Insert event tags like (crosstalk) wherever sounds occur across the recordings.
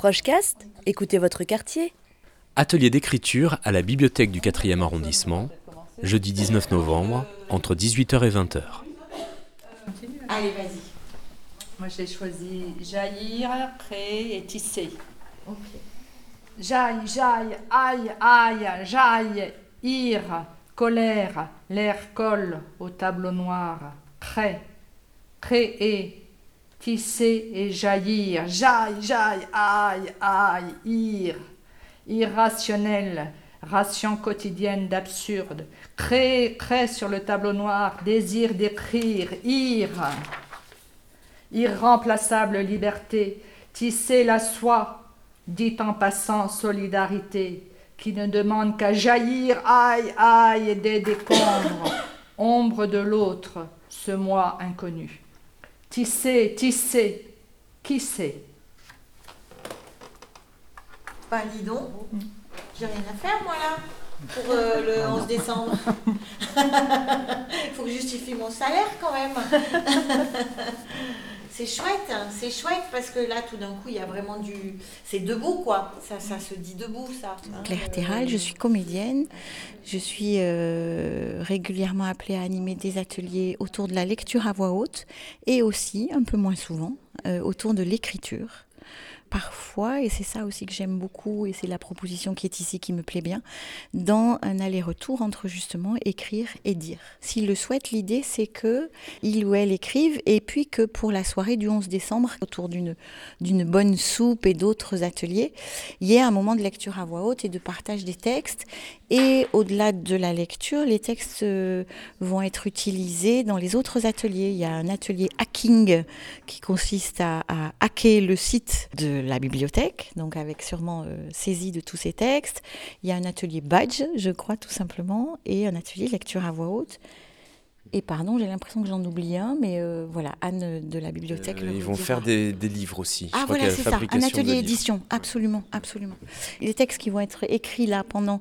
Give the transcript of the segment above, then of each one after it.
Prochecast, écoutez votre quartier. Atelier d'écriture à la bibliothèque du 4e arrondissement, jeudi 19 novembre, entre 18h et 20h. Allez, vas-y. Moi, j'ai choisi jaillir, créer et tisser. Ok. Jaille, jaille, aïe, aïe, jaille, ire, colère, l'air colle au tableau noir. Crée, créer, tisser et jaillir. Jaille, jaille, aïe, aïe, ire. Irrationnel, ration quotidienne d'absurde. Crée, crée sur le tableau noir, désir d'écrire, ire. Irremplaçable liberté, tisser la soie, dit en passant solidarité, qui ne demande qu'à jaillir, aïe, aïe, des décombres, ombre de l'autre, ce moi inconnu. Tisser, tisser, qui sait Ben, dis donc. J'ai rien à faire, moi, là, pour euh, (laughs) le 11 décembre. Il (laughs) faut que je justifie mon salaire, quand même. (laughs) c'est chouette, hein, c'est chouette, parce que là, tout d'un coup, il y a vraiment du... C'est debout, quoi. Ça, ça se dit debout, ça. hein. Claire Terral, je suis comédienne. Je suis euh, régulièrement appelée à animer des ateliers autour de la lecture à voix haute et aussi, un peu moins souvent, euh, autour de l'écriture. Parfois, et c'est ça aussi que j'aime beaucoup, et c'est la proposition qui est ici qui me plaît bien, dans un aller-retour entre justement écrire et dire. S'il le souhaite, l'idée c'est que il ou elle écrive, et puis que pour la soirée du 11 décembre, autour d'une d'une bonne soupe et d'autres ateliers, il y ait un moment de lecture à voix haute et de partage des textes. Et au-delà de la lecture, les textes euh, vont être utilisés dans les autres ateliers. Il y a un atelier hacking qui consiste à, hacker le site de la bibliothèque, donc avec sûrement euh, saisie de tous ces textes. Il y a un atelier badge, je crois tout simplement, et un atelier lecture à voix haute. Et pardon, j'ai l'impression que j'en oublie un, mais euh, voilà, Anne de la bibliothèque. Euh, ils vont faire des, des livres aussi. Je Ah y voilà, c'est ça, un atelier édition, absolument, absolument. Les textes qui vont être écrits là pendant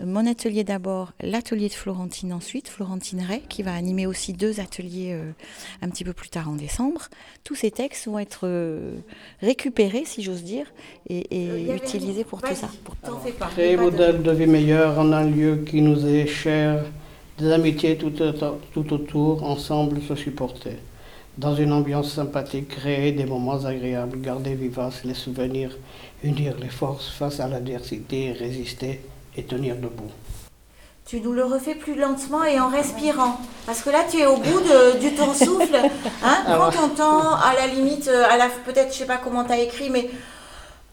euh, mon atelier d'abord, l'atelier de Florentine ensuite, Florentine Ray, qui va animer aussi deux ateliers euh, un petit peu plus tard en décembre. Tous ces textes vont être euh, récupérés, si j'ose dire, et, Euh, utilisés pour tout ça. pour- fais pas. Créer Pas de- modèle de vie meilleure en un lieu qui nous est cher, des amitiés tout, auto- tout autour, ensemble se supporter. Dans une ambiance sympathique, créer des moments agréables, garder vivaces les souvenirs, unir les forces face à l'adversité, résister et tenir debout. Tu nous le refais plus lentement et en respirant. Parce que là, tu es au bout de- du ton souffle. Hein Prends ton temps, à la limite, euh, à la peut-être, je sais pas comment tu as écrit, mais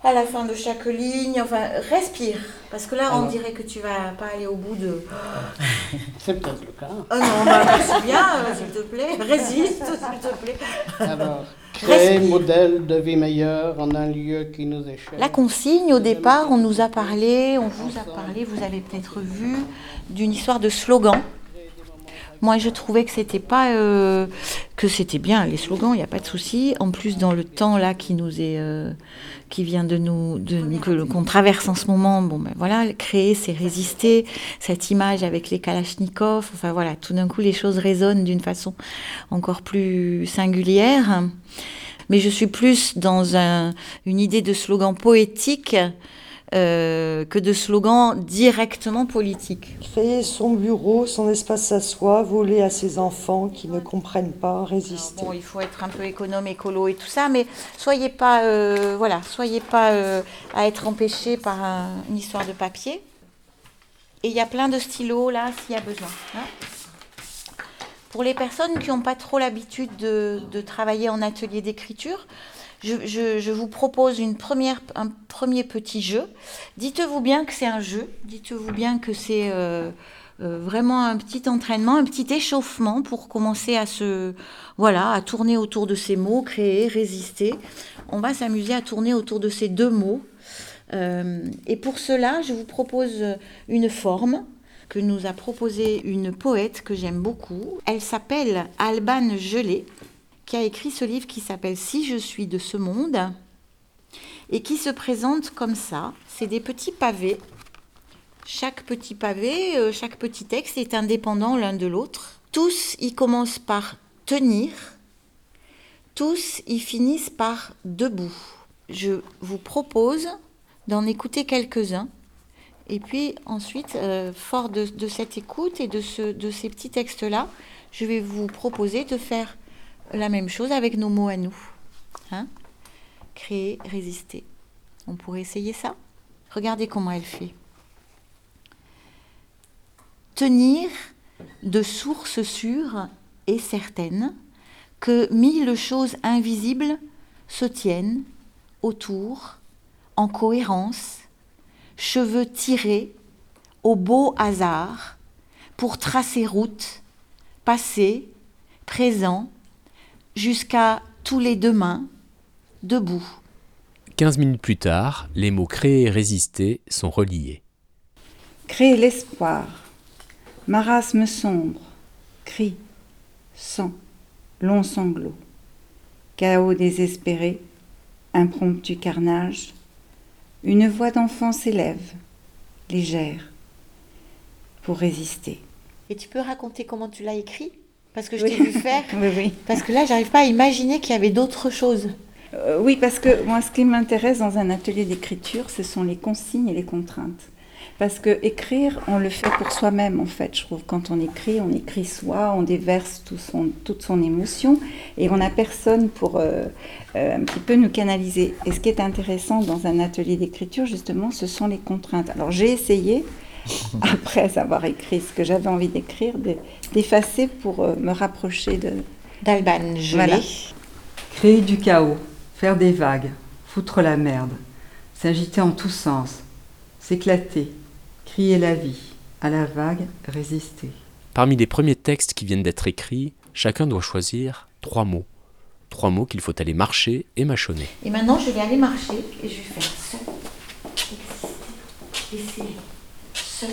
à la fin de chaque ligne, enfin, respire. Parce que là, on Alors. dirait que tu vas pas aller au bout de. (laughs) C'est peut-être le cas. Oh non, bah, merci bien, euh, s'il te plaît. (laughs) Résiste, s'il te plaît. Alors, créer modèle de vie meilleure en un lieu qui nous cher. La consigne, au départ, on nous a parlé, on vous a parlé, vous avez peut-être vu, d'une histoire de slogan. Moi, je trouvais que c'était pas euh, que c'était bien les slogans, il n'y a pas de souci. En plus, dans le temps là qui nous est euh, qui vient de nous de que qu'on traverse en ce moment, bon ben voilà, créer, c'est résister. Cette image avec les kalachnikovs, enfin voilà, tout d'un coup les choses résonnent d'une façon encore plus singulière. Mais je suis plus dans un, une idée de slogan poétique euh, que de slogan directement politique. Créer son bureau, son espace à soi, voler à ses enfants qui ne comprennent pas, résister. Bon, il faut être un peu économe, écolo et tout ça, mais soyez pas, euh, voilà, soyez pas euh, à être empêché par un- une histoire de papier. Et il y a plein de stylos là, s'il y a besoin. hein. Pour les personnes qui n'ont pas trop l'habitude de, travailler en atelier d'écriture, je vous propose une première, un premier petit jeu. Dites-vous bien que c'est un jeu. Dites-vous bien que c'est euh, euh, vraiment un petit entraînement, un petit échauffement pour commencer à se, voilà, à tourner autour de ces mots, créer, résister. On va s'amuser à tourner autour de ces deux mots. Euh, et pour cela, je vous propose une forme que nous a proposée une poète que j'aime beaucoup. Elle s'appelle Alban Gelé, qui a écrit ce livre qui s'appelle Si je suis de ce monde et qui se présente comme ça. C'est des petits pavés. Chaque petit pavé, euh, chaque petit texte est indépendant l'un de l'autre. Tous y commencent par tenir, tous y finissent par debout. je vous propose d'en écouter quelques-uns. Et puis ensuite, euh, fort de, cette écoute et de ces petits textes-là, je vais vous proposer de faire la même chose avec nos mots à nous. Hein Créer, résister. On pourrait essayer ça? Regardez comment elle fait. Tenir de sources sûres et certaines que mille choses invisibles se tiennent autour, en cohérence, cheveux tirés, au beau hasard, pour tracer route, passé, présent, jusqu'à tous les demain, debout. 15 minutes plus tard, les mots créer et résister sont reliés. Créer l'espoir, marasme sombre, cri, sang, long sanglot, chaos désespéré, impromptu carnage, une voix d'enfant s'élève, légère, pour résister. Et tu peux raconter comment tu l'as écrit? Parce que je t'ai vu faire. (laughs) Oui, oui. Parce que là, j'arrive pas à imaginer qu'il y avait d'autres choses. Euh, oui, parce que moi, ce qui m'intéresse dans un atelier d'écriture, ce sont les consignes et les contraintes. Parce que écrire, on le fait pour soi-même, en fait. Je trouve quand on écrit, on écrit soi, on déverse tout son, toute son émotion, et on n'a personne pour euh, euh, un petit peu nous canaliser. Et ce qui est intéressant dans un atelier d'écriture, justement, ce sont les contraintes. Alors j'ai essayé, (laughs) après avoir écrit ce que j'avais envie d'écrire, de- d'effacer pour euh, me rapprocher de. D'Alban, je Voilà. Créer du chaos, faire des vagues, foutre la merde, s'agiter en tous sens, s'éclater, crier la vie, à la vague, résister. Parmi les premiers textes qui viennent d'être écrits, chacun doit choisir trois mots. Trois mots qu'il faut aller marcher et mâchonner. Et maintenant, je vais aller marcher et je vais faire seul, exister, laisser, seul.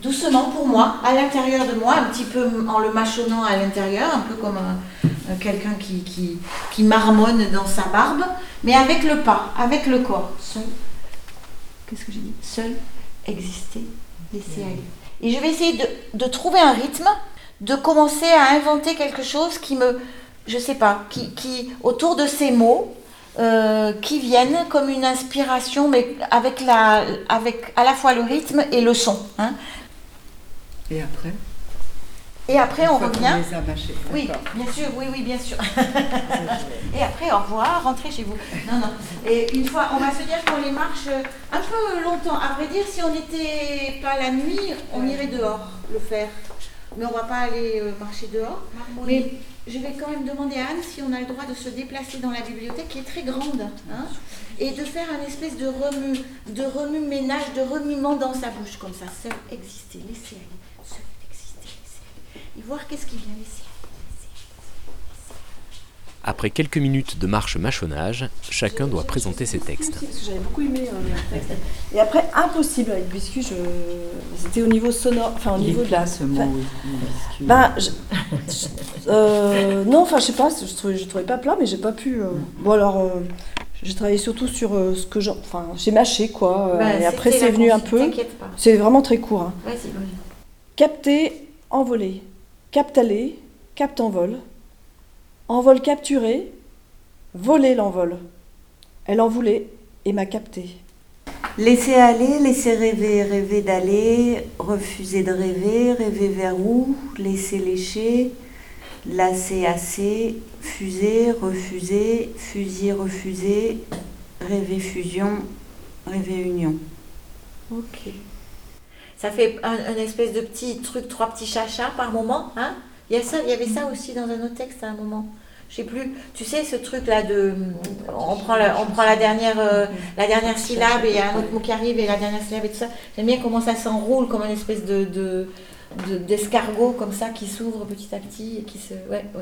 Doucement pour moi, à l'intérieur de moi, un petit peu en le mâchonnant à l'intérieur, un peu comme un- un quelqu'un qui, qui, qui marmonne dans sa barbe, mais avec le pas, avec le corps. Seul, qu'est-ce que j'ai dit? Seul, exister, laisser aller. Et je vais essayer de, de trouver un rythme, de commencer à inventer quelque chose qui me, je sais pas, qui, qui autour de ces mots, euh, qui viennent comme une inspiration, mais avec, la, avec à la fois le rythme et le son. hein. Et après? Et après, on revient. les a mâchés, Oui, bien sûr, oui, oui, bien sûr. (laughs) et après, au revoir, rentrez chez vous. Non, non. Et une fois, on va se dire qu'on les marche un peu longtemps. À vrai dire, si on n'était pas la nuit, on irait dehors le faire. Mais on va pas aller euh, marcher dehors. Mais je vais quand même demander à Anne si on a le droit de se déplacer dans la bibliothèque qui est très grande. hein, et de faire un espèce de remue, de remue-ménage, de remuement dans sa bouche, comme ça. Seul exister, laisser aller. Seul exister, laisser aller. Et voir qu'est-ce qui vient aller. Après quelques minutes de marche-mâchonnage, chacun doit présenter ses textes. J'avais beaucoup aimé euh, texte. Et après, impossible avec biscuit, je... c'était au niveau sonore, enfin au Il niveau est plat ce mot, biscuit. Ben, je- euh, non, enfin, je sais pas, je trouvais, je trouvais pas plat, mais j'ai pas pu. euh, Bon, alors, euh, j'ai travaillé surtout sur euh, ce que j'ai. Enfin, j'ai mâché, quoi. euh, Bah, et après, c'est la venu un peu. C'est vraiment très court. hein. Vas-y, vas-y. Capter, envoler. Capte aller, capte envol. Envol capturé, voler l'envol. Elle en voulait et m'a capté. Laisser aller, laisser rêver, rêver d'aller, refuser de rêver, rêver vers où, laisser lécher, lasser assez, fuser, refuser, fusier, refuser, rêver fusion, rêver union. Ok. Ça fait un, espèce de petit truc, trois petits chachas par moment, hein il y, a ça, il y avait ça aussi dans un autre texte à un moment. Je sais plus. Tu sais ce truc là de, on prend la, on prend la dernière, euh, la dernière syllabe et il y a un autre mot qui arrive et la dernière syllabe et tout ça. J'aime bien comment ça s'enroule comme une espèce de, de, de- d'escargot comme ça qui s'ouvre petit à petit et qui se.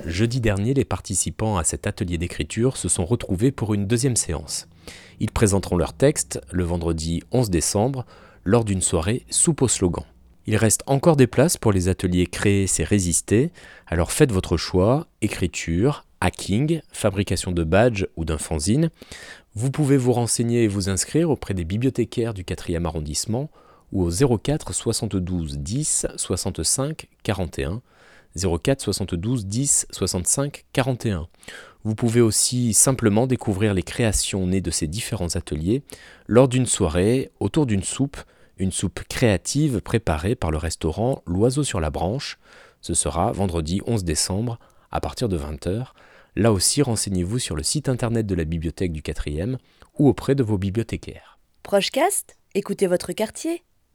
Jeudi dernier, les participants à cet atelier d'écriture se sont retrouvés pour une deuxième séance. Ils présenteront leur texte le vendredi 11 décembre lors d'une soirée soupe au slogan. Il reste encore des places pour les ateliers Créer, c'est résister, alors faites votre choix, écriture, hacking, fabrication de badges ou d'un fanzine. Vous pouvez vous renseigner et vous inscrire auprès des bibliothécaires du 4e arrondissement ou au 04 72 10 65 41 04 72 10 65 41 Vous pouvez aussi simplement découvrir les créations nées de ces différents ateliers lors d'une soirée autour d'une soupe, une soupe créative préparée par le restaurant L'Oiseau sur la branche. Ce sera vendredi 11 décembre à partir de 20h. Là aussi, renseignez-vous sur le site internet de la bibliothèque du 4e ou auprès de vos bibliothécaires. Prochecast, écoutez votre quartier.